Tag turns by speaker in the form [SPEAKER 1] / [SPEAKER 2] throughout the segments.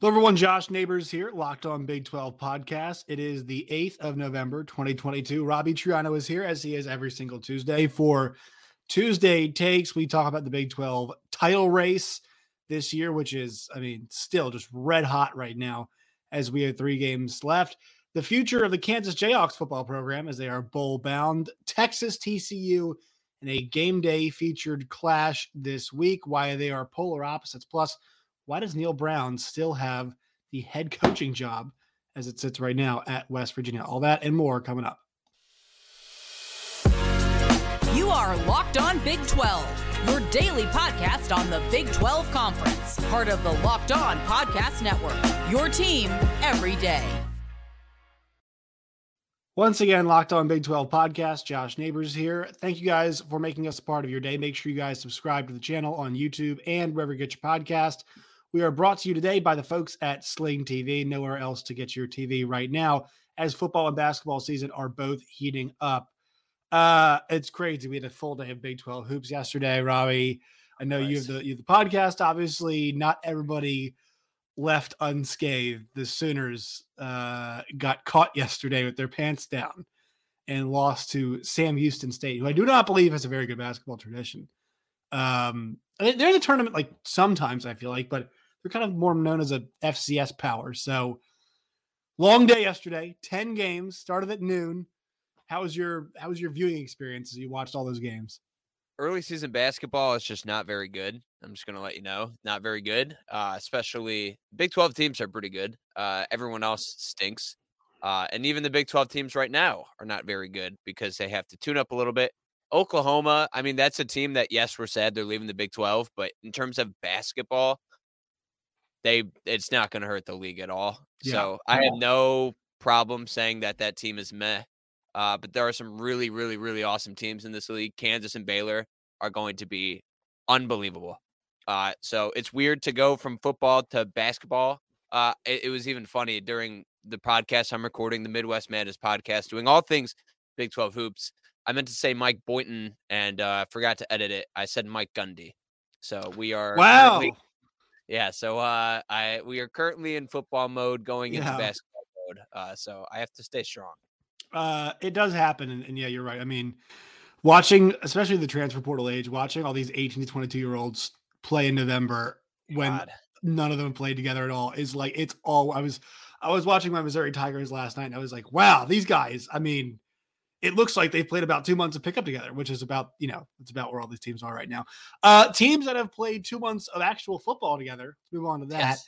[SPEAKER 1] Hello, everyone. Josh Neighbors here, Locked On Big 12 podcast. It is the 8th of November, 2022. Robbie Triano is here, as he is every single Tuesday. For Tuesday Takes, we talk about the Big 12 title race this year, which is, I mean, still just red hot right now as we have three games left. The future of the Kansas Jayhawks football program as they are bowl bound. Texas TCU in a game day featured clash this week. Why they are polar opposites. Plus, why does Neal Brown still have the head coaching job as it sits right now at West Virginia? All that and more coming up.
[SPEAKER 2] You are Locked On Big 12, your daily podcast on the Big 12 Conference, part of the Locked On Podcast Network. Your team every day.
[SPEAKER 1] Once again, Locked On Big 12 podcast. Josh Neighbors here. Thank you guys for making us a part of your day. Make sure you guys subscribe to the channel on YouTube and wherever you get your podcast. We are brought to you today by the folks at Sling TV. Nowhere else to get your TV right now, as football and basketball season are both heating up. Uh, it's crazy. We had a full day of Big 12 hoops yesterday, Robbie. I know nice. you have the you have the podcast. Obviously, not everybody left unscathed. The Sooners uh, got caught yesterday with their pants down and lost to Sam Houston State, who I do not believe has a very good basketball tradition. Um, they're in the tournament like sometimes I feel like, but they're kind of more known as a FCS power. So long day yesterday, 10 games, started at noon. How was your how was your viewing experience as you watched all those games?
[SPEAKER 3] Early season basketball is just not very good. I'm just gonna let you know, not very good. Uh, especially Big 12 teams are pretty good. Uh, everyone else stinks. Uh, and even the Big 12 teams right now are not very good because they have to tune up a little bit. Oklahoma, I mean, that's a team that, yes, we're sad they're leaving the Big 12, but in terms of basketball, they it's not going to hurt the league at all. Yeah. So I have no problem saying that that team is meh. Uh, but there are some really, really, really awesome teams in this league. Kansas and Baylor are going to be unbelievable. Uh, so it's weird to go from football to basketball. Uh, it, it, was even funny during the podcast I'm recording, the Midwest Madness podcast, doing all things Big 12 hoops. I meant to say Mike Boynton and uh, forgot to edit it. I said Mike Gundy. So we are
[SPEAKER 1] wow.
[SPEAKER 3] Yeah, so uh, I we are currently in football mode, going into yeah. basketball mode. Uh, so I have to stay strong.
[SPEAKER 1] Uh, it does happen, and, and, yeah, you're right. I mean, watching, especially the transfer portal age, watching all these 18 to 22 year olds play in November when God. none of them played together at all is like it's all. I was I was watching my Missouri Tigers last night, and I was like, wow, these guys. I mean, it looks like they've played about two months of pickup together, which is about, you know, it's about where all these teams are right now. Uh, teams that have played two months of actual football together, let's move on to that. Yes.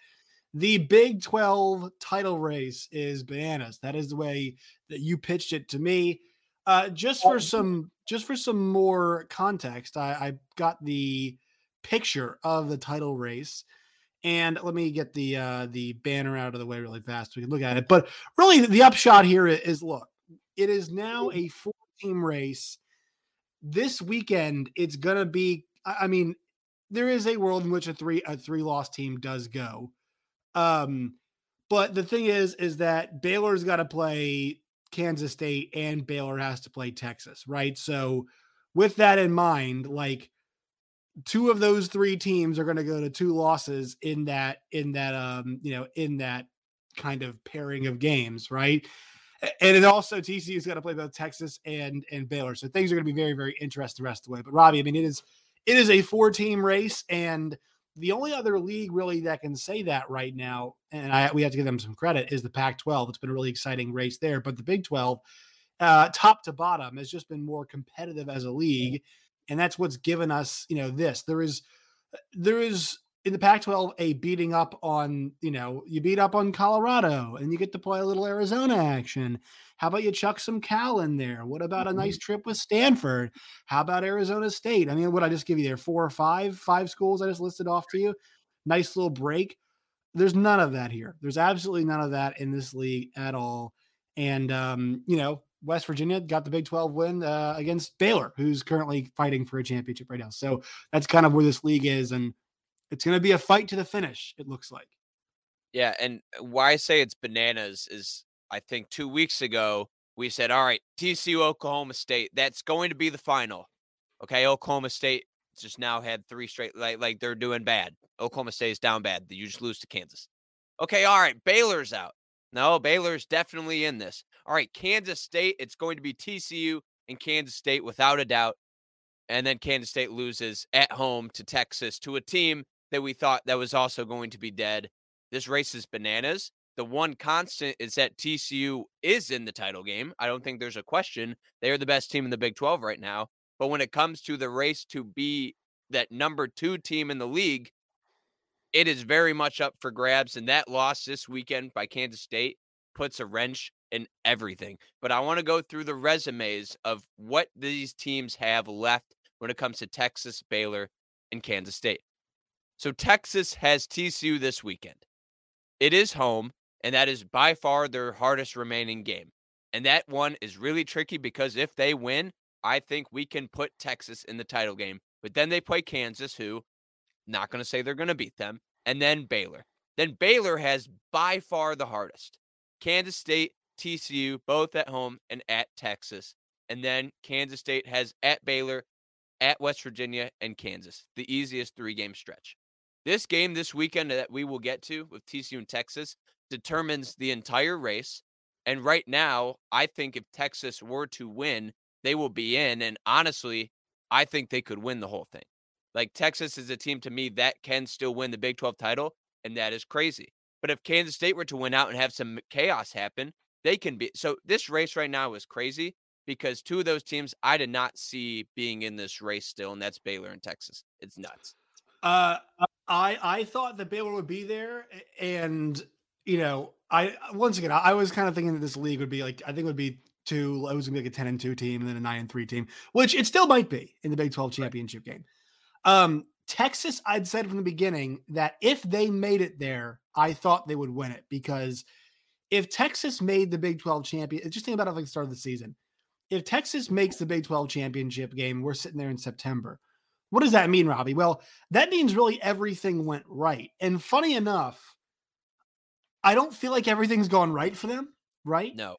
[SPEAKER 1] The Big 12 title race is bananas. That is the way that you pitched it to me. Uh, just for some, just for some more context, I, I got the picture of the title race. And let me get the uh, the banner out of the way really fast. So we can look at it. But really, the upshot here is: look, it is now a four team race. This weekend, it's gonna be. I mean, there is a world in which a three a three loss team does go. Um, but the thing is, is that Baylor's got to play Kansas State and Baylor has to play Texas, right? So, with that in mind, like two of those three teams are going to go to two losses in that in that um you know in that kind of pairing of games, right? And it also TCU is going to play both Texas and and Baylor, so things are going to be very very interesting the rest of the way. But Robbie, I mean, it is it is a four team race, and the only other league really that can say that right now, and I we have to give them some credit, is the Pac-12. It's been a really exciting race there, but the Big 12, uh, top to bottom, has just been more competitive as a league, and that's what's given us, you know, this. There is there is in the Pac-12 a beating up on, you know, you beat up on Colorado and you get to play a little Arizona action. How about you chuck some Cal in there? What about a nice mm-hmm. trip with Stanford? How about Arizona State? I mean, what I just give you there? Four or five, five schools I just listed off to you. Nice little break. There's none of that here. There's absolutely none of that in this league at all. And um, you know, West Virginia got the Big 12 win uh, against Baylor, who's currently fighting for a championship right now. So that's kind of where this league is. And it's going to be a fight to the finish, it looks like.
[SPEAKER 3] Yeah. And uh, why I say it's bananas is I think two weeks ago, we said, all right, TCU Oklahoma State, that's going to be the final. Okay. Oklahoma State just now had three straight, like, like they're doing bad. Oklahoma State is down bad. You just lose to Kansas. Okay, all right, Baylor's out. No, Baylor's definitely in this. All right, Kansas State, it's going to be TCU and Kansas State without a doubt. And then Kansas State loses at home to Texas to a team that we thought that was also going to be dead. This race is bananas. The one constant is that TCU is in the title game. I don't think there's a question. They are the best team in the Big 12 right now. But when it comes to the race to be that number two team in the league, it is very much up for grabs. And that loss this weekend by Kansas State puts a wrench in everything. But I want to go through the resumes of what these teams have left when it comes to Texas, Baylor, and Kansas State. So Texas has TCU this weekend. It is home, and that is by far their hardest remaining game. And that one is really tricky because if they win, I think we can put Texas in the title game. But then they play Kansas, who not going to say they're going to beat them, and then Baylor. Then Baylor has by far the hardest. Kansas State, TCU, both at home and at Texas. And then Kansas State has at Baylor, at West Virginia, and Kansas, the easiest three game stretch. This game this weekend that we will get to with TCU and Texas determines the entire race. And right now, I think if Texas were to win, they will be in. And honestly, I think they could win the whole thing. Like Texas is a team to me that can still win the Big 12 title, and that is crazy. But if Kansas State were to win out and have some chaos happen, they can be. So this race right now is crazy because two of those teams I did not see being in this race still, and that's Baylor and Texas. It's nuts.
[SPEAKER 1] Uh, I I thought that Baylor would be there, and you know, I once again I was kind of thinking that this league would be like I think it would be two. It was gonna be like a ten and two team, and then a nine and three team, which it still might be in the Big Twelve championship right. game. Um, Texas, I'd said from the beginning that if they made it there, I thought they would win it because if Texas made the Big 12 champion, just think about it like the start of the season. If Texas makes the Big 12 championship game, we're sitting there in September. What does that mean, Robbie? Well, that means really everything went right. And funny enough, I don't feel like everything's gone right for them, right?
[SPEAKER 3] No.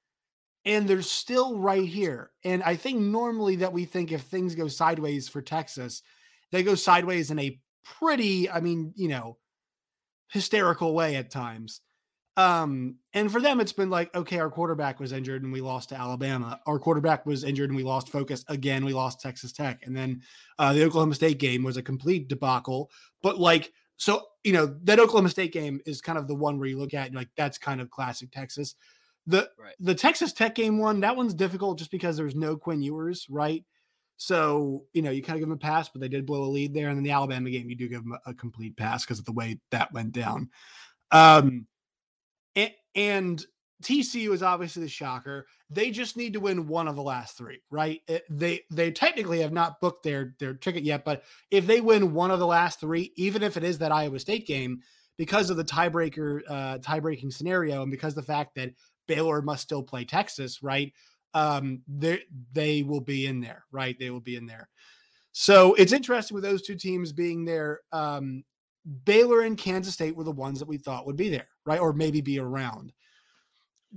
[SPEAKER 1] And they're still right here. And I think normally that we think if things go sideways for Texas, they go sideways in a pretty, I mean, you know, hysterical way at times. Um, and for them, it's been like, okay, our quarterback was injured and we lost to Alabama. Our quarterback was injured and we lost focus again. We lost Texas Tech, and then uh, the Oklahoma State game was a complete debacle. But like, so you know, that Oklahoma State game is kind of the one where you look at like that's kind of classic Texas. The right. the Texas Tech game one, that one's difficult just because there's no Quinn Ewers, right? So, you know, you kind of give them a pass, but they did blow a lead there. And then the Alabama game, you do give them a, a complete pass because of the way that went down. Um, and, TCU is obviously the shocker. They just need to win one of the last three, right? They they technically have not booked their their ticket yet, but if they win one of the last three, even if it is that Iowa State game, because of the tiebreaker uh, tie breaking scenario, and because the fact that Baylor must still play Texas, right? um, they they will be in there, right? They will be in there. So it's interesting with those two teams being there. Um, Baylor and Kansas State were the ones that we thought would be there, right? Or maybe be around.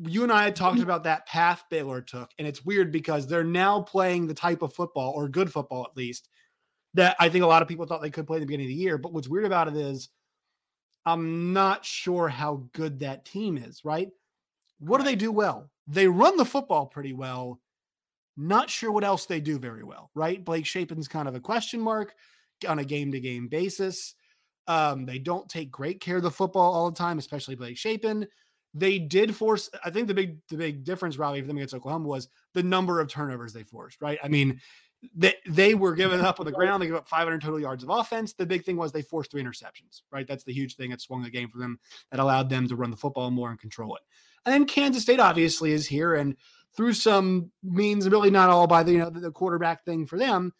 [SPEAKER 1] You and I had talked mm-hmm. about that path Baylor took, and it's weird because they're now playing the type of football, or good football at least, that I think a lot of people thought they could play in the beginning of the year. But what's weird about it is I'm not sure how good that team is, right? What do they do well? They run the football pretty well. Not sure what else they do very well, right? Blake Shapen's kind of a question mark on a game to game basis. Um, they don't take great care of the football all the time, especially Blake Shapen. They did force. I think the big the big difference, Robbie, for them against Oklahoma was the number of turnovers they forced. Right? I mean, they they were giving up on the ground. They gave up 500 total yards of offense. The big thing was they forced three interceptions. Right? That's the huge thing that swung the game for them. That allowed them to run the football more and control it. And then Kansas State obviously is here, and through some means, really not all by the you know the quarterback thing for them.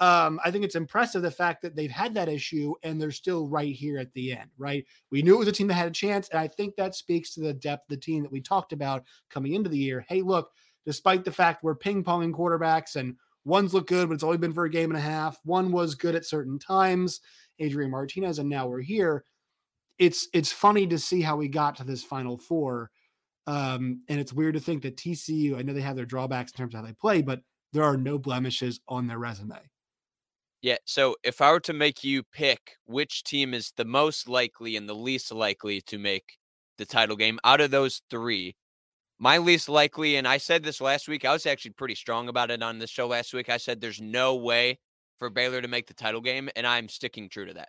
[SPEAKER 1] Um, I think it's impressive the fact that they've had that issue and they're still right here at the end, right? We knew it was a team that had a chance, and I think that speaks to the depth of the team that we talked about coming into the year. Hey, look, despite the fact we're ping ponging quarterbacks and one's look good, but it's only been for a game and a half. One was good at certain times, Adrian Martinez, and now we're here. It's it's funny to see how we got to this final four um, and it's weird to think that TCU, I know they have their drawbacks in terms of how they play, but there are no blemishes on their resume.
[SPEAKER 3] Yeah. So if I were to make you pick which team is the most likely and the least likely to make the title game. Out of those three, my least likely, and I said this last week, I was actually pretty strong about it on the show last week. I said there's no way for Baylor to make the title game, and I'm sticking true to that.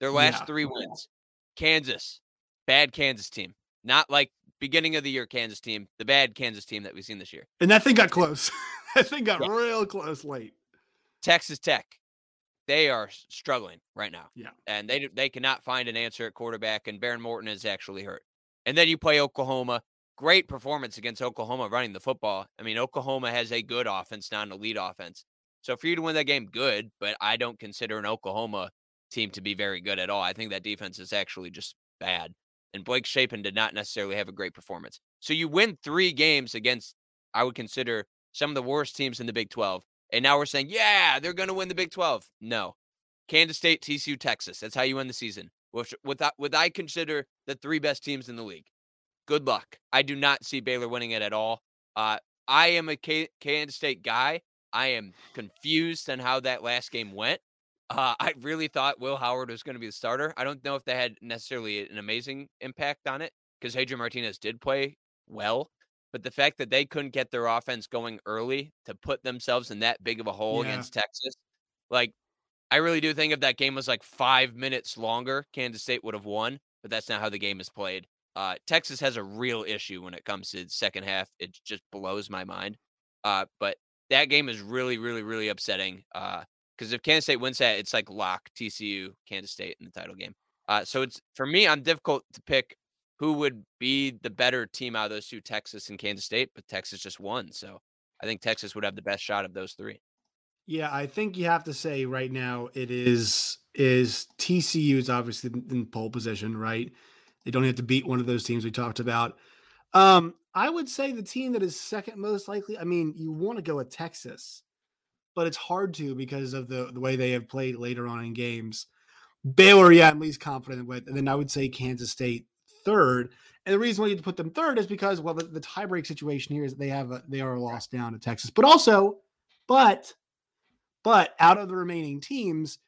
[SPEAKER 3] Their last yeah. three wins Kansas, bad Kansas team. Not like beginning of the year Kansas team, the bad Kansas team that we've seen this year.
[SPEAKER 1] And that thing got close. that thing got yeah. real close late.
[SPEAKER 3] Texas Tech, they are struggling right now.
[SPEAKER 1] Yeah.
[SPEAKER 3] And they they cannot find an answer at quarterback, and Behren Morton is actually hurt. And then you play Oklahoma, great performance against Oklahoma running the football. I mean, Oklahoma has a good offense, not an elite offense. So for you to win that game, good, but I don't consider an Oklahoma team to be very good at all. I think that defense is actually just bad. And Blake Shapen did not necessarily have a great performance. So you win three games against, I would consider some of the worst teams in the Big 12. And now we're saying, yeah, they're going to win the Big 12. No. Kansas State, TCU, Texas. That's how you win the season. Which, with, with I consider the three best teams in the league good luck. I do not see Baylor winning it at all. Uh, I am a K- Kansas State guy. I am confused on how that last game went. Uh, I really thought Will Howard was going to be the starter. I don't know if they had necessarily an amazing impact on it because Adrian Martinez did play well, but the fact that they couldn't get their offense going early to put themselves in that big of a hole yeah. against Texas, like I really do think if that game was like five minutes longer, Kansas State would have won. But that's not how the game is played. Uh, Texas has a real issue when it comes to second half. It just blows my mind. Uh, but that game is really, really, really upsetting. Because uh, if Kansas State wins that, it's like lock TCU, Kansas State in the title game. Uh, so it's for me, I'm difficult to pick who would be the better team out of those two, Texas and Kansas State. But Texas just won, so I think Texas would have the best shot of those three.
[SPEAKER 1] Yeah, I think you have to say right now it is is TCU is obviously in pole position, right? They don't have to beat one of those teams we talked about. Um, I would say the team that is second most likely. I mean, you want to go with Texas, but it's hard to because of the the way they have played later on in games. Baylor, yeah, I'm least confident with, and then I would say Kansas State third. And the reason why you put them third is because well, the, the tiebreak situation here is they have a, they are lost down to Texas, but also, but but out of the remaining teams,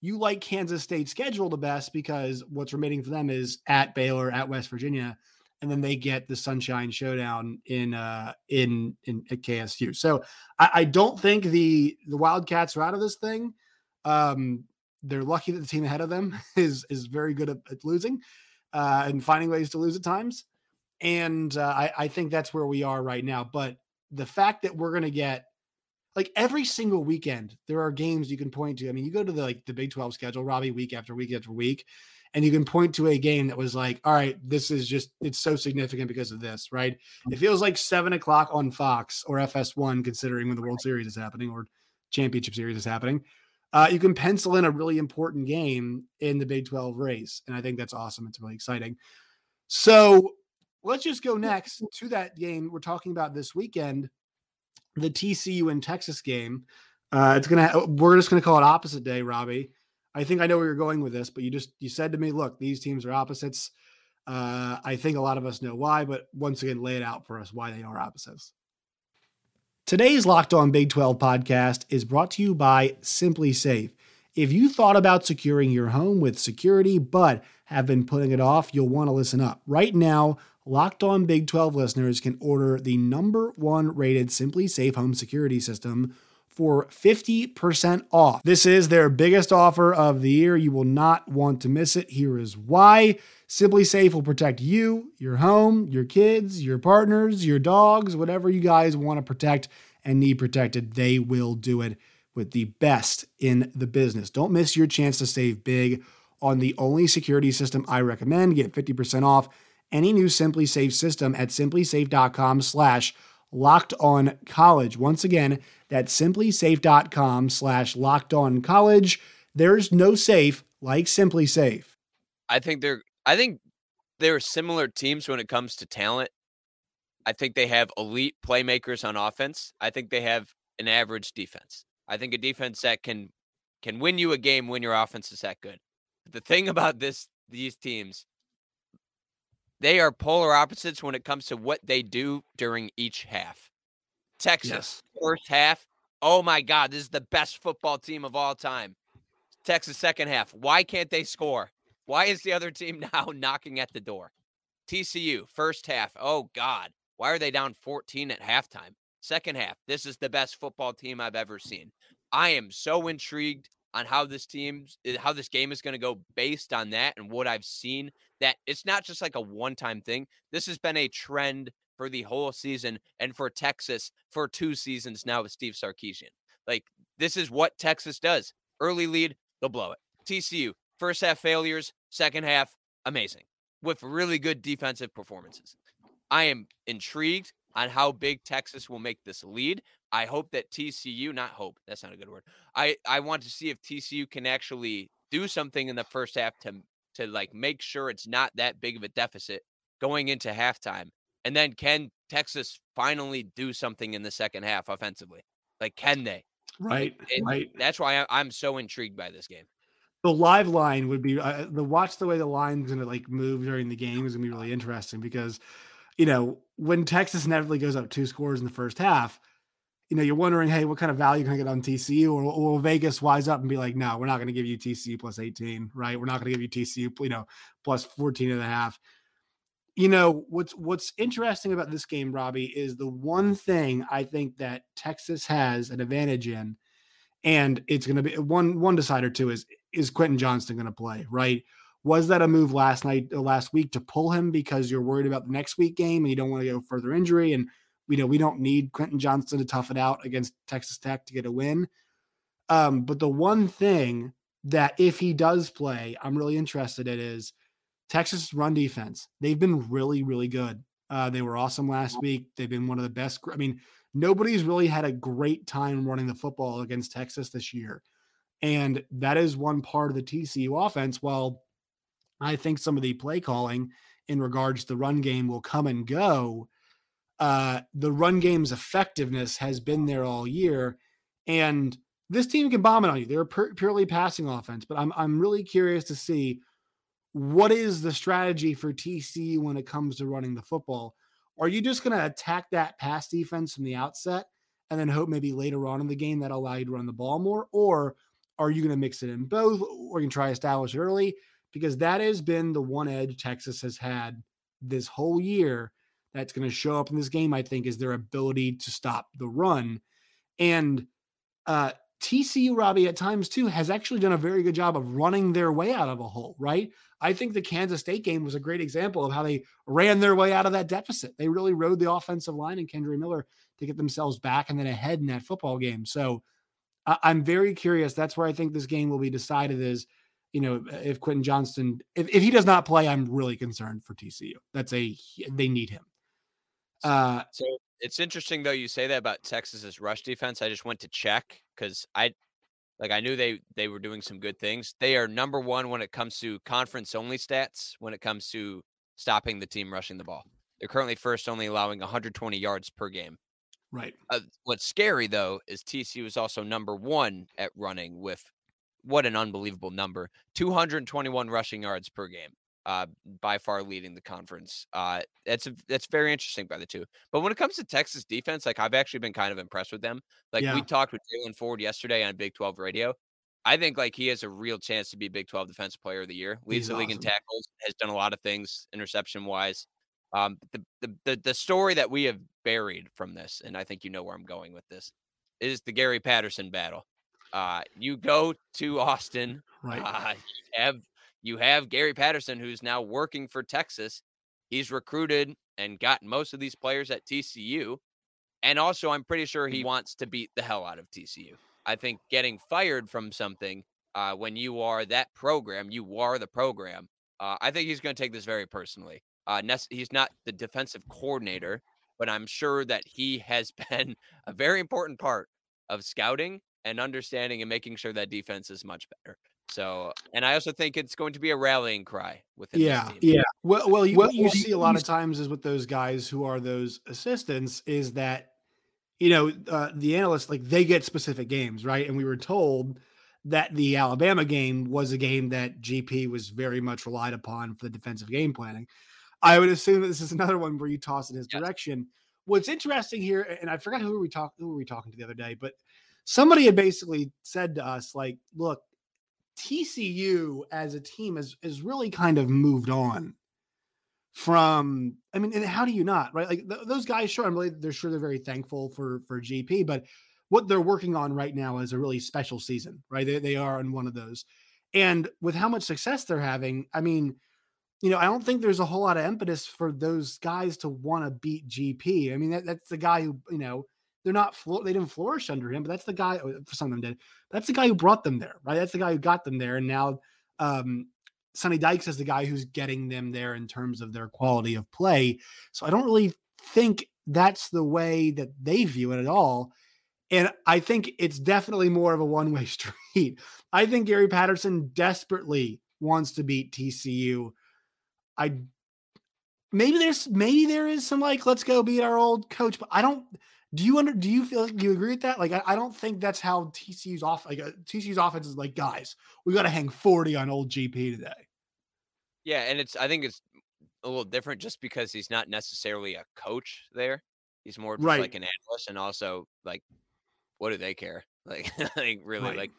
[SPEAKER 1] you like Kansas State schedule the best because what's remaining for them is at Baylor, at West Virginia, and then they get the Sunshine Showdown in uh in in at KSU. So I, I don't think the the Wildcats are out of this thing. Um, they're lucky that the team ahead of them is is very good at, at losing uh, and finding ways to lose at times. And uh, I, I think that's where we are right now. But the fact that we're going to get like every single weekend there are games you can point to. I mean, you go to the like the Big 12 schedule, Robbie, week after week after week, and you can point to a game that was like, all right, this is just it's so significant because of this, right? It feels like seven o'clock on Fox or FS1, considering when the World Series is happening or championship series is happening. Uh, you can pencil in a really important game in the Big 12 race. And I think that's awesome. It's really exciting. So let's just go next to that game we're talking about this weekend the TCU and Texas game. Uh, it's gonna ha- we're just gonna call it opposite day, Robbie. I think I know where you're going with this, but you just you said to me, look, these teams are opposites. Uh, I think a lot of us know why, but once again, lay it out for us why they are opposites. Today's Locked On Big 12 podcast is brought to you by SimpliSafe. If you thought about securing your home with security but have been putting it off, you'll want to listen up. Right now, Locked On Big 12 listeners can order the number one rated SimpliSafe home security system for 50% off. This is their biggest offer of the year. You will not want to miss it. Here is why. SimpliSafe will protect you, your home, your kids, your partners, your dogs, whatever you guys want to protect and need protected, they will do it with the best in the business. Don't miss your chance to save big on the only security system I recommend. Get 50% off any new SimpliSafe system at simplisafe.com slash locked on college. Once again, that's simplisafe.com slash locked on college. There's no safe like SimpliSafe.
[SPEAKER 3] I think they're I think they're similar teams when it comes to talent. I think they have elite playmakers on offense. I think they have an average defense. I think a defense that can can win you a game when your offense is that good. But the thing about this these teams they are polar opposites when it comes to what they do during each half. Texas, yes. first half, oh my God, this is the best football team of all time. Texas, second half, why can't they score? Why is the other team now knocking at the door? TCU, first half. Oh, God. Why are they down 14 at halftime? Second half, this is the best football team I've ever seen. I am so intrigued on how this team, eh, how this game is going to go based on that and what I've seen. That it's not just like a one time thing. This has been a trend for the whole season and for Texas for two seasons now with Steve Sarkisian. Like, this is what Texas does. Early lead, they'll blow it. TCU, first half failures, second half, amazing with really good defensive performances. I am intrigued on how big Texas will make this lead. I hope that TCU, not hope, that's not a good word. I I want to see if TCU can actually do something in the first half to to like make sure it's not that big of a deficit going into halftime. And then can Texas finally do something in the second half offensively? Like can they?
[SPEAKER 1] Right, right.
[SPEAKER 3] That's why I'm so intrigued by this game
[SPEAKER 1] the live line would be uh, the watch the way the line's gonna like move during the game is gonna be really interesting because you know when Texas inevitably goes up two scores in the first half, you know you're wondering, hey, what kind of value can I get on TCU? Or, or will Vegas wise up and be like, no, we're not going to give you TCU plus 18, right? We're not going to give you TCU, you know, plus 14 and a half. You know what's what's interesting about this game, Robbie, is the one thing I think that Texas has an advantage in and it's going to be one one decider too is is Quentin Johnston going to play right? Was that a move last night uh, last week to pull him because you're worried about the next week game and you don't want to go further injury and we know we don't need Quentin Johnston to tough it out against Texas Tech to get a win. Um, but the one thing that if he does play, I'm really interested in is Texas run defense. They've been really, really good. Uh, they were awesome last week. They've been one of the best. I mean, nobody's really had a great time running the football against Texas this year. And that is one part of the TCU offense. Well, I think some of the play calling in regards to the run game will come and go. Uh, the run game's effectiveness has been there all year. And this team can bomb it on you. They're a purely passing offense, but I'm I'm really curious to see what is the strategy for TCU when it comes to running the football. Are you just going to attack that pass defense from the outset and then hope maybe later on in the game that'll allow you to run the ball more? Or are you going to mix it in both or you can try to establish early? Because that has been the one edge Texas has had this whole year that's going to show up in this game, I think, is their ability to stop the run. And uh, TCU, Robbie, at times too, has actually done a very good job of running their way out of a hole, right? I think the Kansas State game was a great example of how they ran their way out of that deficit. They really rode the offensive line and Kendre Miller to get themselves back and then ahead in that football game. So I- I'm very curious. That's where I think this game will be decided is, you know, if Quentin Johnston, if, if he does not play, I'm really concerned for TCU. That's a, they need him.
[SPEAKER 3] Uh, so it's interesting though you say that about Texas's rush defense. I just went to check because I like I knew they they were doing some good things. They are number one when it comes to conference only stats. When it comes to stopping the team rushing the ball, they're currently first, only allowing 120 yards per game.
[SPEAKER 1] Right.
[SPEAKER 3] Uh, what's scary though is TCU is also number one at running with what an unbelievable number 221 rushing yards per game uh, by far leading the conference. Uh, that's a, that's very interesting by the two. But when it comes to Texas defense, like I've actually been kind of impressed with them. Like yeah. we talked with Jaylan Ford yesterday on Big 12 Radio. I think like he has a real chance to be Big 12 Defensive Player of the Year. Leads He's the league awesome. in tackles, has done a lot of things interception wise. Um, the, the the the story that we have buried from this, and I think you know where I'm going with this, is the Gary Patterson battle. Uh, you go to Austin,
[SPEAKER 1] right?
[SPEAKER 3] Uh, have you have Gary Patterson, who's now working for Texas. He's recruited and gotten most of these players at TCU. And also, I'm pretty sure he wants to beat the hell out of TCU. I think getting fired from something uh, when you are that program, you are the program. Uh, I think he's going to take this very personally. Uh, he's not the defensive coordinator, but I'm sure that he has been a very important part of scouting and understanding and making sure that defense is much better. So, and I also think it's going to be a rallying cry within.
[SPEAKER 1] Yeah, yeah. Well, well, you, what you see a lot of times is with those guys who are those assistants is that, you know, uh, the analysts like they get specific games, right? And we were told that the Alabama game was a game that GP was very much relied upon for the defensive game planning. I would assume that this is another one where you toss in his yes. direction. What's interesting here, and I forgot who were we talking who were we talking to the other day, but somebody had basically said to us, like, look, TCU as a team has, has really kind of moved on from I mean, how do you not, right? Like th- those guys, sure, I'm really they're sure they're very thankful for for GP, but what they're working on right now is a really special season, right? They, they are in one of those. And with how much success they're having, I mean, you know, I don't think there's a whole lot of impetus for those guys to want to beat GP. I mean, that, that's the guy who, you know, they're not, they didn't flourish under him, but that's the guy, oh, some of them did. That's the guy who brought them there, right? That's the guy who got them there. And now, um, Sonny Dykes is the guy who's getting them there in terms of their quality of play. So I don't really think that's the way that they view it at all. And I think it's definitely more of a one way street. I think Gary Patterson desperately wants to beat TCU. I maybe there's maybe there is some like let's go beat our old coach, but I don't. Do you under do you feel like you agree with that? Like I, I don't think that's how TCU's off like uh, TCU's offense is like guys we got to hang forty on old GP today.
[SPEAKER 3] Yeah, and it's I think it's a little different just because he's not necessarily a coach there. He's more just right. like an analyst and also like what do they care? Like, like really, right. like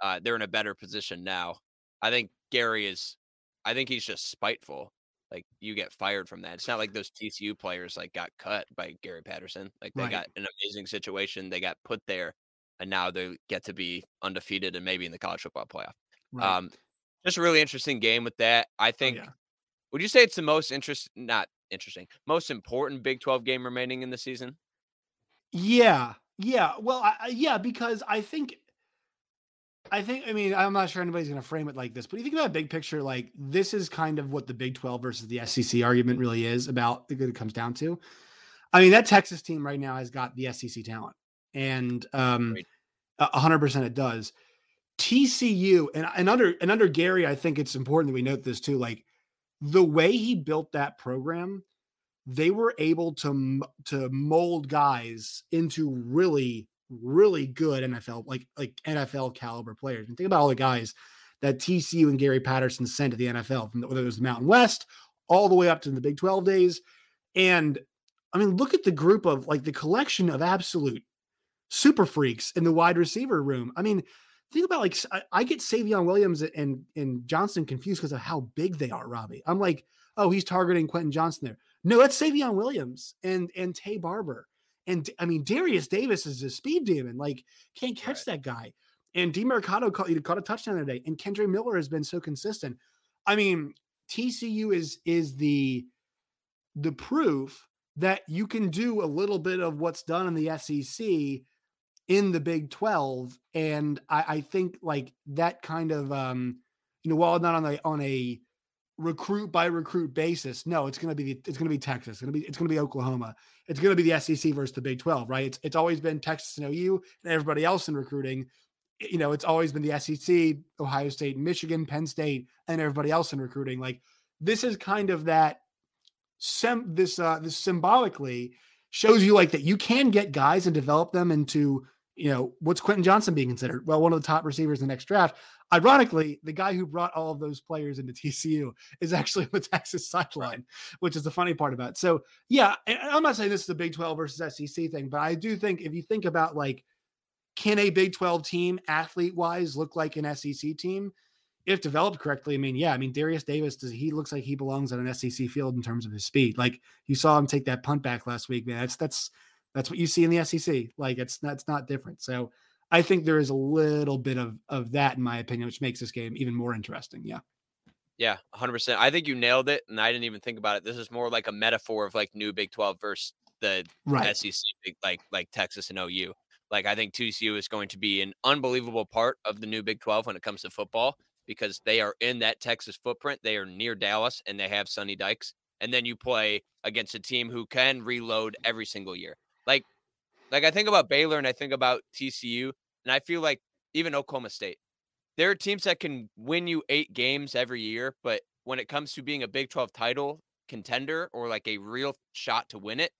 [SPEAKER 3] uh, they're in a better position now. I think Gary is. I think he's just spiteful. Like you get fired from that. It's not like those TCU players like got cut by Gary Patterson. Like they right. got an amazing situation. They got put there, and now they get to be undefeated and maybe in the college football playoff. Right. Um, just a really interesting game with that. I oh, think. Oh, yeah. Would you say it's the most interest? Not interesting. Most important Big Twelve game remaining in the season?
[SPEAKER 1] Yeah, yeah, well, I, yeah, because I think, I think, I mean, I'm not sure anybody's going to frame it like this, but you think about big picture, like this is kind of what the Big 12 versus the SEC argument really is about. The good it comes down to. I mean, that Texas team right now has got the SEC talent, and um, hundred percent it does. TCU and, and under and under Gary, I think it's important that we note this too. Like the way he built that program they were able to to mold guys into really really good NFL like like NFL caliber players. And think about all the guys that TCU and Gary Patterson sent to the NFL, from the, whether it was the Mountain West all the way up to the Big 12 days. And I mean, look at the group of like the collection of absolute super freaks in the wide receiver room. I mean, think about like I, I get Savion Williams and and Johnston confused because of how big they are, Robbie. I'm like, oh, he's targeting Quentin Johnston there. No, that's Savion Williams and and Taye Barber. And I mean, Darius Davis is a speed demon. Like, can't catch right. that guy. And Demercado caught, caught a touchdown today. And Kendre Miller has been so consistent. I mean, TCU is is the the proof that you can do a little bit of what's done in the SEC in the Big 12. And I, I think like that kind of um, you know, while not on a on a recruit by recruit basis. No, it's going to be it's going to be Texas. It's going to be it's going to be Oklahoma. It's going to be the SEC versus the Big 12, right? It's it's always been Texas and OU and everybody else in recruiting. You know, it's always been the SEC, Ohio State, Michigan, Penn State, and everybody else in recruiting. Like this is kind of that sem this uh this symbolically shows you like that you can get guys and develop them into you know, what's Quentin Johnston being considered? Well, one of the top receivers in the next draft. Ironically, the guy who brought all of those players into TCU is actually the Texas sideline, which is the funny part about it. So, yeah, I'm not saying this is a Big 12 versus SEC thing, but I do think if you think about like, can a Big 12 team athlete wise look like an SEC team? If developed correctly, I mean, yeah, I mean, Darius Davis, does he looks like he belongs on an SEC field in terms of his speed. Like you saw him take that punt back last week, man. That's that's that's what you see in the SEC. Like it's that's not different. So I think there is a little bit of of that in my opinion, which makes this game even more interesting. Yeah.
[SPEAKER 3] Yeah, 100%. I think you nailed it and I didn't even think about it. This is more like a metaphor of like new Big 12 versus the right. SEC like like Texas and OU. Like I think TCU is going to be an unbelievable part of the new Big 12 when it comes to football because they are in that Texas footprint. They are near Dallas and they have Sonny Dykes. And then you play against a team who can reload every single year. Like, like I think about Baylor and I think about TCU, and I feel like even Oklahoma State. There are teams that can win you eight games every year, but when it comes to being a Big 12 title contender or like a real shot to win it,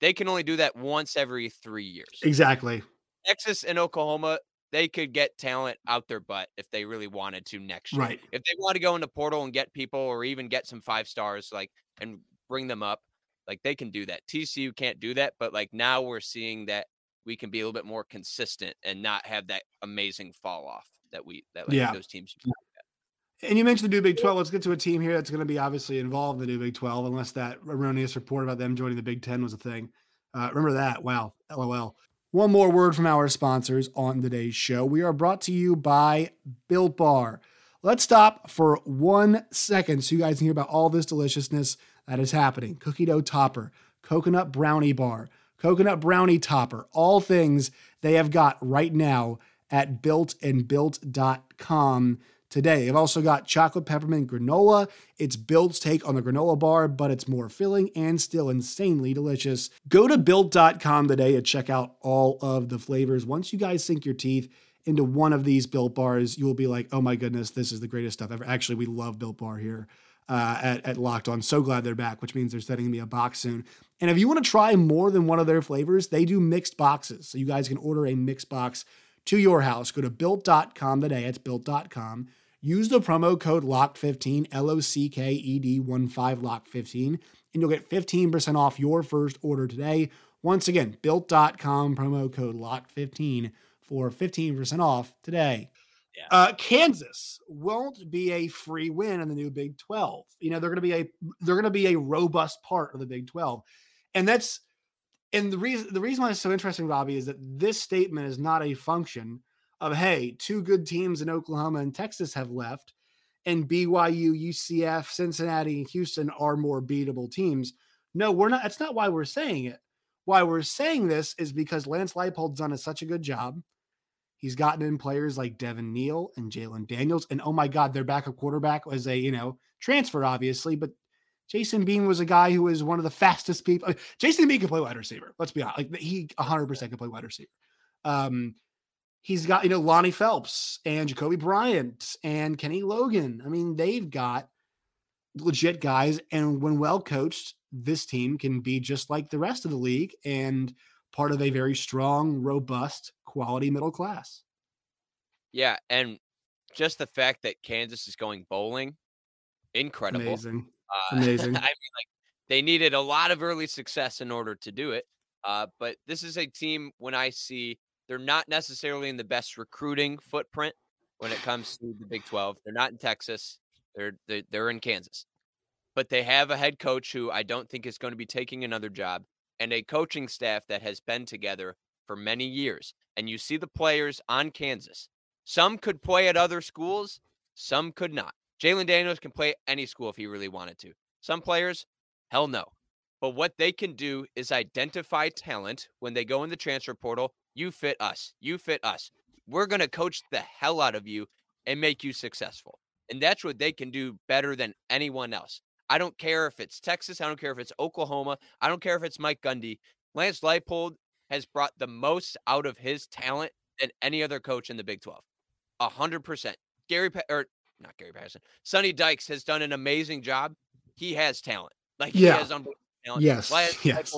[SPEAKER 3] they can only do that once every three years.
[SPEAKER 1] Exactly.
[SPEAKER 3] Texas and Oklahoma, they could get talent out their butt if they really wanted to next year.
[SPEAKER 1] Right.
[SPEAKER 3] If they want to go into portal and get people or even get some five stars, like and bring them up, like they can do that. TCU can't do that, but like now we're seeing that we can be a little bit more consistent and not have that amazing fall off that we that like
[SPEAKER 1] yeah.
[SPEAKER 3] those teams.
[SPEAKER 1] And you mentioned the new Big 12. Let's get to a team here that's going to be obviously involved in the new Big 12, unless that erroneous report about them joining the Big 10 was a thing. Uh, remember that. Wow. LOL. One more word from our sponsors on today's show. We are brought to you by Built Bar. Let's stop for one second so you guys can hear about all this deliciousness that is happening. Cookie dough topper, coconut brownie bar, coconut brownie topper, all things they have got right now at builtandbuilt.com today. They've also got chocolate peppermint granola. It's Built's take on the granola bar, but it's more filling and still insanely delicious. Go to built.com today and check out all of the flavors. Once you guys sink your teeth into one of these built bars, you will be like, oh my goodness, this is the greatest stuff ever. Actually, we love built bar here. Uh, at, at Locked On. So glad they're back, which means they're sending me a box soon. And if you want to try more than one of their flavors, they do mixed boxes. So you guys can order a mixed box to your house. Go to built.com today. It's built.com. Use the promo code LOCK15, L O C K E D 1 5 LOCK15, and you'll get 15% off your first order today. Once again, built.com, promo code LOCK15 for 15% off today. Yeah. Uh, Kansas won't be a free win in the new Big 12. You know, they're going to be a they're going to be a robust part of the Big 12. And that's and the reason the reason why it's so interesting, Bobby, is that this statement is not a function of hey, two good teams in Oklahoma and Texas have left, and BYU, UCF, Cincinnati, and Houston are more beatable teams. No, we're not. That's not why we're saying it. Why we're saying this is because Lance Leipold's done a, such a good job. He's gotten in players like Devin Neal and Jalon Daniels, and oh my God, their backup quarterback was a you know transfer, obviously, but Jason Bean was a guy who was one of the fastest people. Jason Bean can play wide receiver. Let's be honest. Like he 100% can play wide receiver. Um, he's got, you know, Lonnie Phelps and Jacoby Bryant and Kenny Logan. I mean, they've got legit guys. And when well coached, this team can be just like the rest of the league and part of a very strong, robust, quality middle class.
[SPEAKER 3] Yeah. And just the fact that Kansas is going bowling, incredible.
[SPEAKER 1] Amazing. Uh, Amazing.
[SPEAKER 3] I mean, like they needed a lot of early success in order to do it. Uh, but this is a team when I see they're not necessarily in the best recruiting footprint when it comes to the Big 12. They're not in Texas. They're they're, they're in Kansas. But they have a head coach who I don't think is going to be taking another job and a coaching staff that has been together for many years. And you see the players on Kansas. Some could play at other schools, some could not. Jalon Daniels can play any school if he really wanted to. Some players, hell no. But what they can do is identify talent when they go in the transfer portal. You fit us. You fit us. We're going to coach the hell out of you and make you successful. And that's what they can do better than anyone else. I don't care if it's Texas. I don't care if it's Oklahoma. I don't care if it's Mike Gundy. Lance Leipold has brought the most out of his talent than any other coach in the Big 12. A hundred percent. Gary or er, not Gary Patterson. Sonny Dykes has done an amazing job. He has talent. Like yeah. he has unbelievable talent.
[SPEAKER 1] Yes. Yes.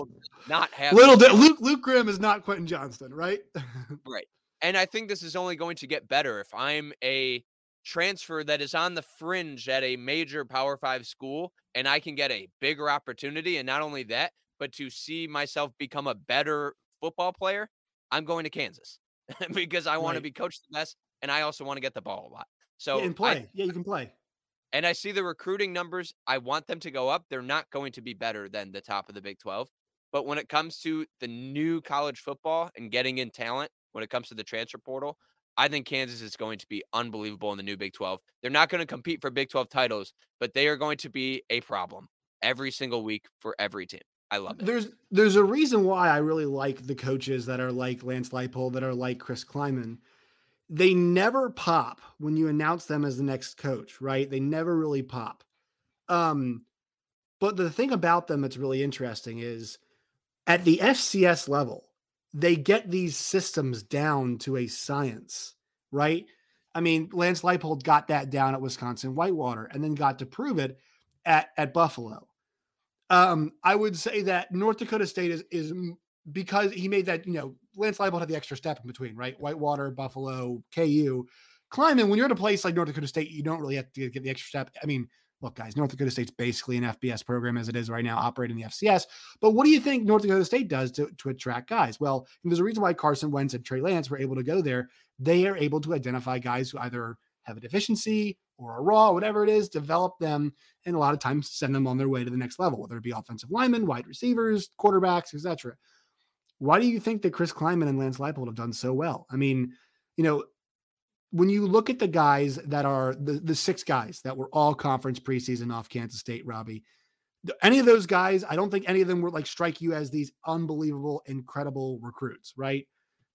[SPEAKER 3] Not have
[SPEAKER 1] little di- Luke Luke Graham is not Quentin Johnston, right?
[SPEAKER 3] right. And I think this is only going to get better if I'm a transfer that is on the fringe at a major Power Five school and I can get a bigger opportunity. And not only that, but to see myself become a better football player, I'm going to Kansas because I want right. to be coached the best and I also want to get the ball a lot. So
[SPEAKER 1] yeah, and play. I, yeah, you can play.
[SPEAKER 3] And I see the recruiting numbers. I want them to go up. They're not going to be better than the top of the Big 12. But when it comes to the new college football and getting in talent, when it comes to the transfer portal, I think Kansas is going to be unbelievable in the new Big 12. They're not going to compete for Big 12 titles, but they are going to be a problem every single week for every team. I love it.
[SPEAKER 1] There's there's a reason why I really like the coaches that are like Lance Leipold, that are like Chris Klieman. They never pop when you announce them as the next coach, right? They never really pop. Um, but the thing about them that's really interesting is at the FCS level, they get these systems down to a science, right? I mean, Lance Leipold got that down at Wisconsin Whitewater and then got to prove it at, at Buffalo. Um, I would say that North Dakota State is is because he made that, you know, Lance Leipold had the extra step in between, right? Whitewater, Buffalo, KU. Climbing, when you're at a place like North Dakota State, you don't really have to get the extra step. I mean, look, guys, North Dakota State's basically an FBS program as it is right now, operating the FCS. But what do you think North Dakota State does to, to attract guys? Well, there's a reason why Carson Wentz and Trey Lance were able to go there. They are able to identify guys who either have a deficiency or a raw, whatever it is, develop them, and a lot of times send them on their way to the next level, whether it be offensive linemen, wide receivers, quarterbacks, etc. Why do you think that Chris Klieman and Lance Leipold have done so well? I mean, you know, when you look at the guys that are the, the six guys that were all conference preseason off Kansas State, Robbie, any of those guys, I don't think any of them were like strike you as these unbelievable, incredible recruits, right?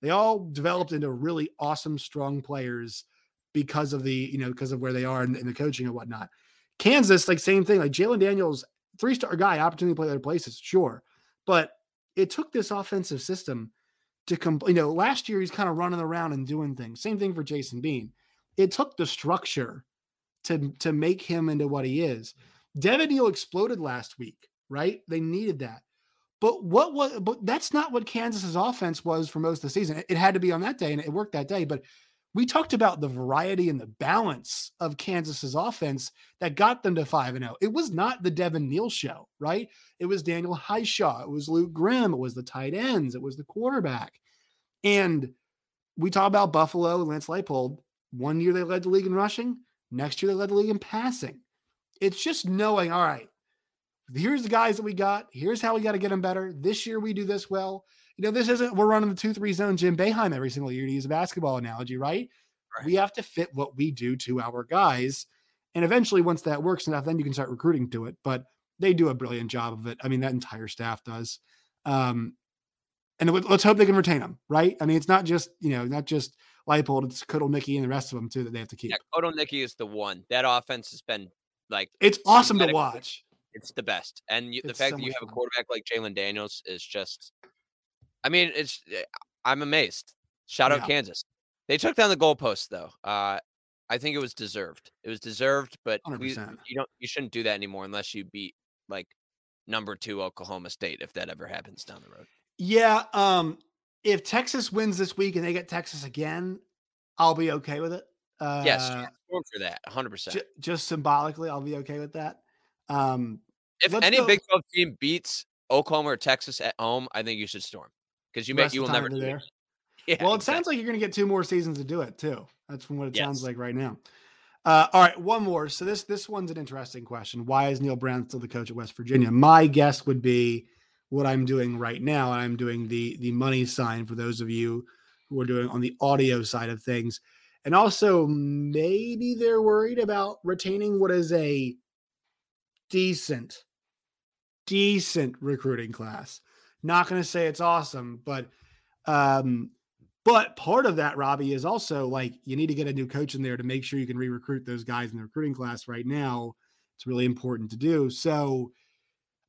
[SPEAKER 1] They all developed into really awesome, strong players because of the, you know, because of where they are in, in the coaching and whatnot. Kansas, like same thing, like Jalon Daniels, three star guy, opportunity to play other places, sure. But it took this offensive system to come, you know, last year he's kind of running around and doing things. Same thing for Jason Bean. It took the structure to to make him into what he is. Devin Neal exploded last week, right? They needed that. But what was but that's not what Kansas's offense was for most of the season. It, it had to be on that day and it worked that day, but we talked about the variety and the balance of Kansas's offense that got them to 5 and 0. It was not the Devin Neal show, right? It was Daniel Hishaw, it was Luke Grimm, it was the tight ends, it was the quarterback. And we talk about Buffalo, Lance Leipold. One year they led the league in rushing, next year they led the league in passing. It's just knowing, all right, here's the guys that we got. Here's how we got to get them better. This year we do this well. You know, this isn't we're running the two three zone Jim Boeheim every single year to use a basketball analogy, right? right? We have to fit what we do to our guys, and eventually, once that works enough, then you can start recruiting to it. But they do a brilliant job of it. I mean, that entire staff does. Um, and let's hope they can retain them, right? I mean, it's not just you know not just Leipold, it's Kotelnicki and the rest of them too that they have to keep.
[SPEAKER 3] Yeah, Kotelnicki is the one. That offense has been like
[SPEAKER 1] it's awesome to watch.
[SPEAKER 3] It's the best, and you, the fact so that you have fun. a quarterback like Jalon Daniels is just. I mean, it's. Eh, I'm amazed. Shout out yeah. Kansas. They took down the goalpost though. Uh, I think it was deserved. It was deserved, but we, you don't. You shouldn't do that anymore unless you beat like number two Oklahoma State if that ever happens down the road.
[SPEAKER 1] Yeah. Um. If Texas wins this week and they get Texas again, I'll be okay with it.
[SPEAKER 3] Uh, yes, for that, 100. percent
[SPEAKER 1] Just symbolically, I'll be okay with that. Um,
[SPEAKER 3] if any go. Big 12 team beats Oklahoma or Texas at home, I think you should storm because you make you will never do there.
[SPEAKER 1] Yeah, well, it exactly. sounds like you're going to get two more seasons to do it too. That's from what it yes. sounds like right now. Uh, all right, one more. So this this one's an interesting question. Why is Neal Brown still the coach at West Virginia? My guess would be what I'm doing right now. I'm doing the the money sign for those of you who are doing on the audio side of things. And also, maybe they're worried about retaining what is a decent, decent recruiting class. Not going to say it's awesome, but um, but part of that, Robbie, is also like you need to get a new coach in there to make sure you can re-recruit those guys in the recruiting class right now. It's really important to do. So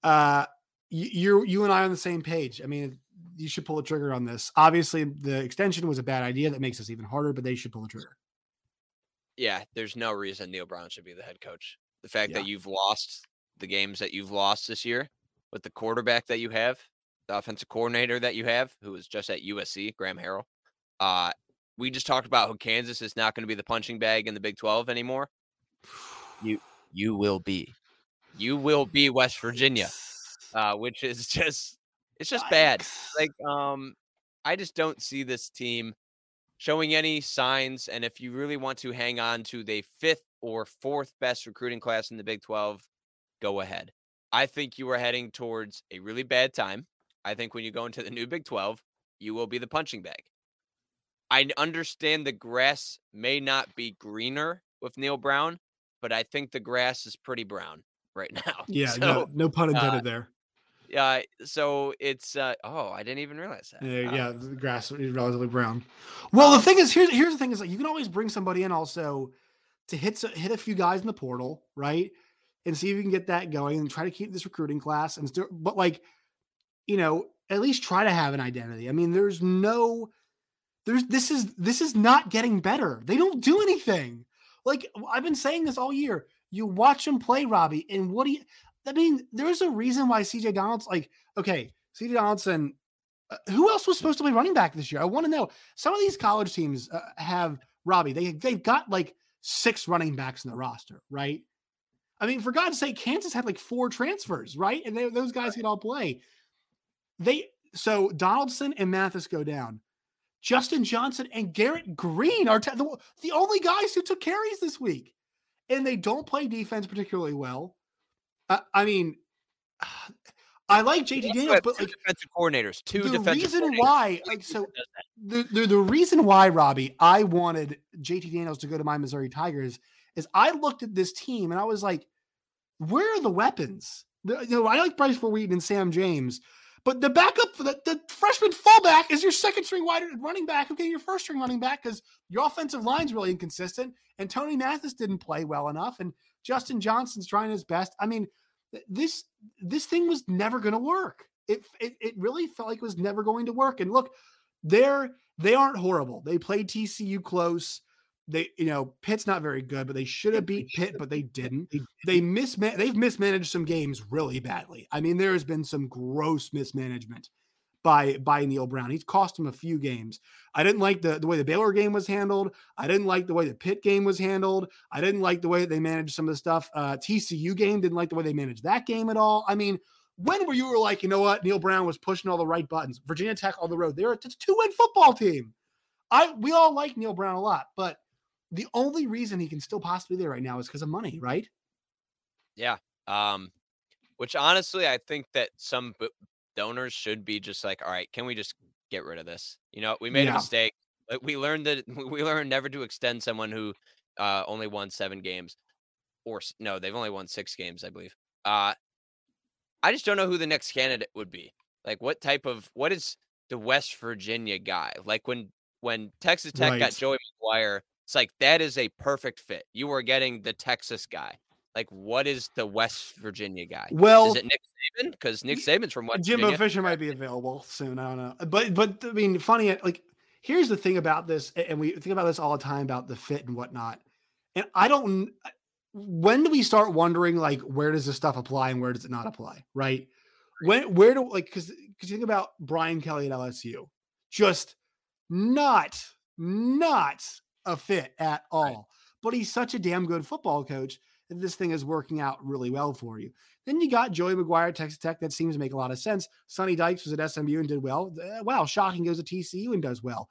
[SPEAKER 1] uh you you and I on the same page. I mean, you should pull the trigger on this. Obviously, the extension was a bad idea. That makes this even harder, but they should pull the trigger.
[SPEAKER 3] Yeah, there's no reason Neal Brown should be the head coach. The fact yeah. that you've lost the games that you've lost this year with the quarterback that you have, the offensive coordinator that you have, who was just at USC, Graham Harrell. Uh, we just talked about how Kansas is not going to be the punching bag in the Big 12 anymore. You you will be. You will be West Virginia, uh, which is just it's just bad. Like, um, I just don't see this team showing any signs. And if you really want to hang on to the fifth or fourth best recruiting class in the Big 12, go ahead. I think you are heading towards a really bad time. I think when you go into the new Big 12, you will be the punching bag. I understand the grass may not be greener with Neal Brown, but I think the grass is pretty brown right now.
[SPEAKER 1] Yeah, so, no, no pun intended uh, there.
[SPEAKER 3] Yeah, so it's uh oh, I didn't even realize that.
[SPEAKER 1] Yeah, yeah, the grass is relatively brown. Well, the um thing is, here's here's the thing is like you can always bring somebody in also to hit hit a few guys in the portal, right? And see if you can get that going and try to keep this recruiting class and still, but like, you know, at least try to have an identity. I mean, there's no, there's this is this is not getting better. They don't do anything. Like I've been saying this all year. You watch them play, Robbie, and what do you? I mean, there's a reason why CJ Donaldson, like, okay, CJ Donaldson, uh, who else was supposed to be running back this year? I want to know. Some of these college teams uh, have Robbie. They they've got like six running backs in the roster, right? I mean, for God's sake, Kansas had like four transfers, right? And they, those guys can all play. They so Donaldson and Mathis go down. Justin Johnson and Garrett Greene are t- the, the only guys who took carries this week. and they don't play defense particularly well. Uh, I mean, I like JT Daniels, but like
[SPEAKER 3] defensive coordinators, two
[SPEAKER 1] the
[SPEAKER 3] defensive
[SPEAKER 1] reason why, like, so the, the the reason why Robbie, I wanted JT Daniels to go to my Missouri Tigers is I looked at this team and I was like, where are the weapons? The, you know, I like Bryce Wheaton and Sam James, but the backup, the, the freshman fullback is your second string wide running back. Okay, your first string running back because your offensive line's really inconsistent, and Tony Mathis didn't play well enough, and Justin Johnson's trying his best. I mean, this this thing was never going to work. It, it it really felt like it was never going to work. And look, they're they aren't horrible. They played TCU close they you know Pitt's not very good, but they should have beat Pitt, but they didn't. They misman they've mismanaged some games really badly. I mean, there has been some gross mismanagement by by Neal Brown. He's cost him a few games. I didn't like the, the way the Baylor game was handled. I didn't like the way the Pitt game was handled. I didn't like the way they managed some of the stuff. Uh, TCU game didn't like the way they managed that game at all. I mean, when were you were like, you know what, Neal Brown was pushing all the right buttons. Virginia Tech on the road. They're a two win football team. I we all like Neal Brown a lot, but the only reason he can still possibly be there right now is because of money, right?
[SPEAKER 3] Yeah. Um, which honestly, I think that some b- donors should be just like, all right, can we just get rid of this? You know, we made yeah. a mistake. We learned that we learned never to extend someone who uh, only won seven games, or no, they've only won six games, I believe. Uh, I just don't know who the next candidate would be. Like, what type of what is the West Virginia guy? Like when when Texas Tech right. got Joey McGuire, it's like that is a perfect fit. You are getting the Texas guy. Like, what is the West Virginia guy?
[SPEAKER 1] Well,
[SPEAKER 3] is it Nick Saban? Because Nick Saban's from West
[SPEAKER 1] Jimbo
[SPEAKER 3] Virginia.
[SPEAKER 1] Fisher might be available soon. I don't know, but but I mean, funny. Uh, like, here's the thing about this, and we think about this all the time about the fit and whatnot. And I don't. Uh, when do we start wondering like where does this stuff apply and where does it not apply? Right? When where do like because because you think about Brian Kelly at LSU, just not not a fit at all. Right. But he's such a damn good football coach that this thing is working out really well for you. Then you got Joey McGuire Texas Tech. That seems to make a lot of sense. Sonny Dykes was at SMU and did well. Uh, wow, shocking goes to TCU and does well.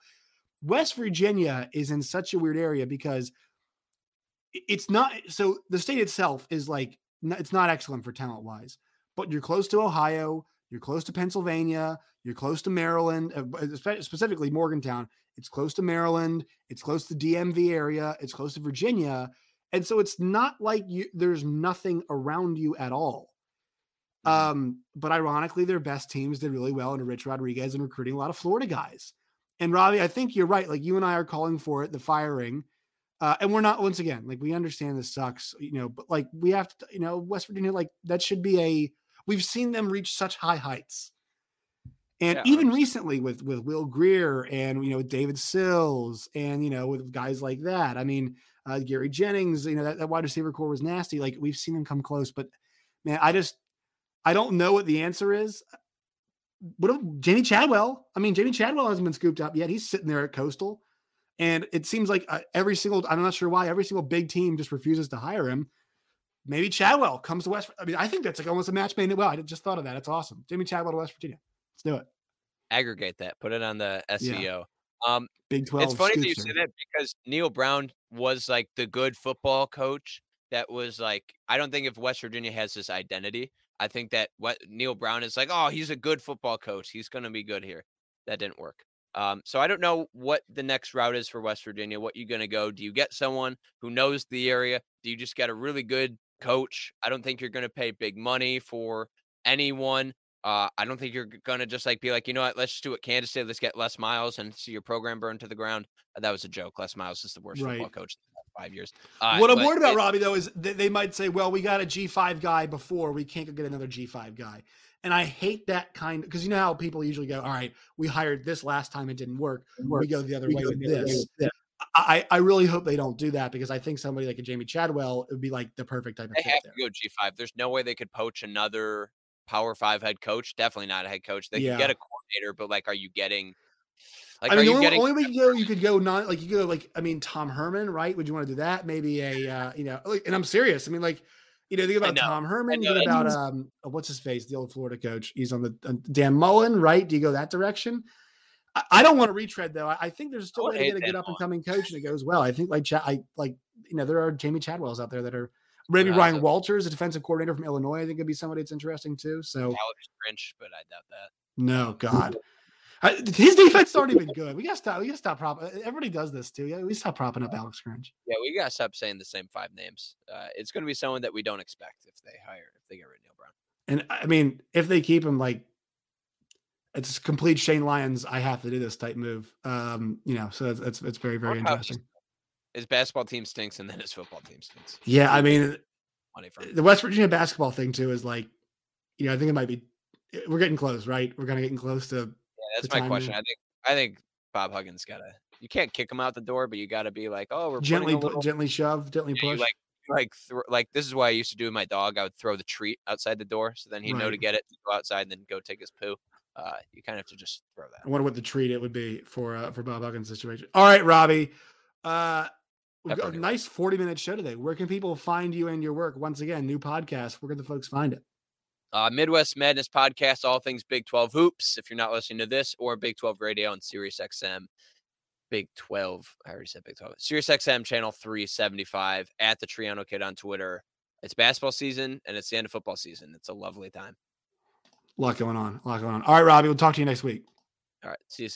[SPEAKER 1] West Virginia is in such a weird area because it's not so the state itself is like it's not excellent for talent wise, but you're close to Ohio, you're close to Pennsylvania, you're close to Maryland, uh, specifically Morgantown. It's close to Maryland. It's close to DMV area. It's close to Virginia. And so it's not like you there's nothing around you at all. Mm-hmm. Um, but ironically, their best teams did really well in Rich Rodriguez and recruiting a lot of Florida guys. And Robbie, I think you're right. Like you and I are calling for it, the firing. Uh, and we're not once again, like we understand this sucks, you know, but like we have to, you know, West Virginia, like that should be a we've seen them reach such high heights. And yeah, even recently with with Will Grier and you know David Sills and you know with guys like that. I mean, uh, Gary Jennings, you know that, that wide receiver core was nasty. Like we've seen them come close, but man, I just I don't know what the answer is. What if Jamey Chadwell? I mean, Jamey Chadwell hasn't been scooped up yet. He's sitting there at Coastal, and it seems like uh, every single I'm not sure why every single big team just refuses to hire him. Maybe Chadwell comes to West. I mean, I think that's like almost a match made. Well, I just thought of that. It's awesome. Jamey Chadwell to West Virginia. Let's do it
[SPEAKER 3] aggregate that, put it on the SEO. Yeah. Um,
[SPEAKER 1] Big 12.
[SPEAKER 3] It's funny that you say that because Neal Brown was like the good football coach that was like, I don't think if West Virginia has this identity, I think that what Neal Brown is like, oh, he's a good football coach. He's going to be good here. That didn't work. Um, so I don't know what the next route is for West Virginia. What you going to go? Do you get someone who knows the area? Do you just get a really good coach? I don't think you're going to pay big money for anyone. Uh, I don't think you're gonna just like be like, you know what, let's just do what Kansas did. Let's get Les Miles and see your program burned to the ground. That was a joke. Les Miles is the worst right. football coach five years.
[SPEAKER 1] Uh, what I'm worried about, it, Robbie, though, is they might say, well, we got a G5 guy before, we can't go get another G5 guy. And I hate that kind because you know how people usually go, all right, we hired this last time, it didn't work. We go the other we way with this. Way I, I really hope they don't do that because I think somebody like a Jamey Chadwell would be like the perfect type of.
[SPEAKER 3] They have to go G five. There's no way they could poach another Power Five head coach. Definitely not a head coach. They yeah. could get a coordinator, but like, are you getting?
[SPEAKER 1] Like, I mean, the only, getting- only way you go, you could go not like you go like I mean Tom Herman, right? Would you want to do that? Maybe a uh, you know, like, and I'm serious. I mean, like you know, think about Tom Herman. Think about um, uh, what's his face, the old Florida coach. He's on the uh, Dan Mullen, right? Do you go that direction? I, don't want to retread though. I, think there's still a way to get a good up and coming coach, and it goes well. I think like I like you know there are Jamey Chadwells out there that are maybe Ryan Walters, a defensive coordinator from Illinois. I think could be somebody that's interesting too. So
[SPEAKER 3] Alex Grinch, but I doubt that.
[SPEAKER 1] No, God. I, his defense aren't even good. We gotta stop. We gotta stop propping. Everybody does this too. Yeah, we stop propping up Alex Grinch.
[SPEAKER 3] Yeah, we gotta stop saying the same five names. Uh, it's gonna be someone that we don't expect if they hire if they get rid of Neal Brown.
[SPEAKER 1] And I mean, if they keep him, like it's complete Shane Lyons. I have to do this type move. Um, you know, so it's it's, it's very very interesting.
[SPEAKER 3] His basketball team stinks, and then his football team stinks.
[SPEAKER 1] Yeah, I mean, uh, uh, the West Virginia basketball thing too is like, you know, I think it might be. Uh, we're getting close, right? We're kind of getting close to
[SPEAKER 3] that's my question. I think I think Bob Huggins gotta. You can't kick him out the door, but you got to be like, oh, we're
[SPEAKER 1] gently,
[SPEAKER 3] little,
[SPEAKER 1] gently shove, gently yeah, push.
[SPEAKER 3] Like, like, th- like this is why I used to do with my dog. I would throw the treat outside the door, so then he'd right. know to get it, go outside, and then go take his poo. Uh, you kind of have to just throw that.
[SPEAKER 1] I wonder what the treat it would be for uh, for Bob Huggins' situation. All right, Robbie. Uh, we've got a nice 40 minute show today. Where can people find you and your work? Once again, new podcast. Where can the folks find it?
[SPEAKER 3] Uh, Midwest Madness podcast, all things Big 12 hoops. If you're not listening to this, or Big 12 radio on Sirius XM, Big 12. I already said Big 12. Sirius XM channel 375 at the Triano Kid on Twitter. It's basketball season and it's the end of football season. It's a lovely time.
[SPEAKER 1] Lot going on. A lot going on. All right, Robbie. We'll talk to you next week.
[SPEAKER 3] All right. See you soon.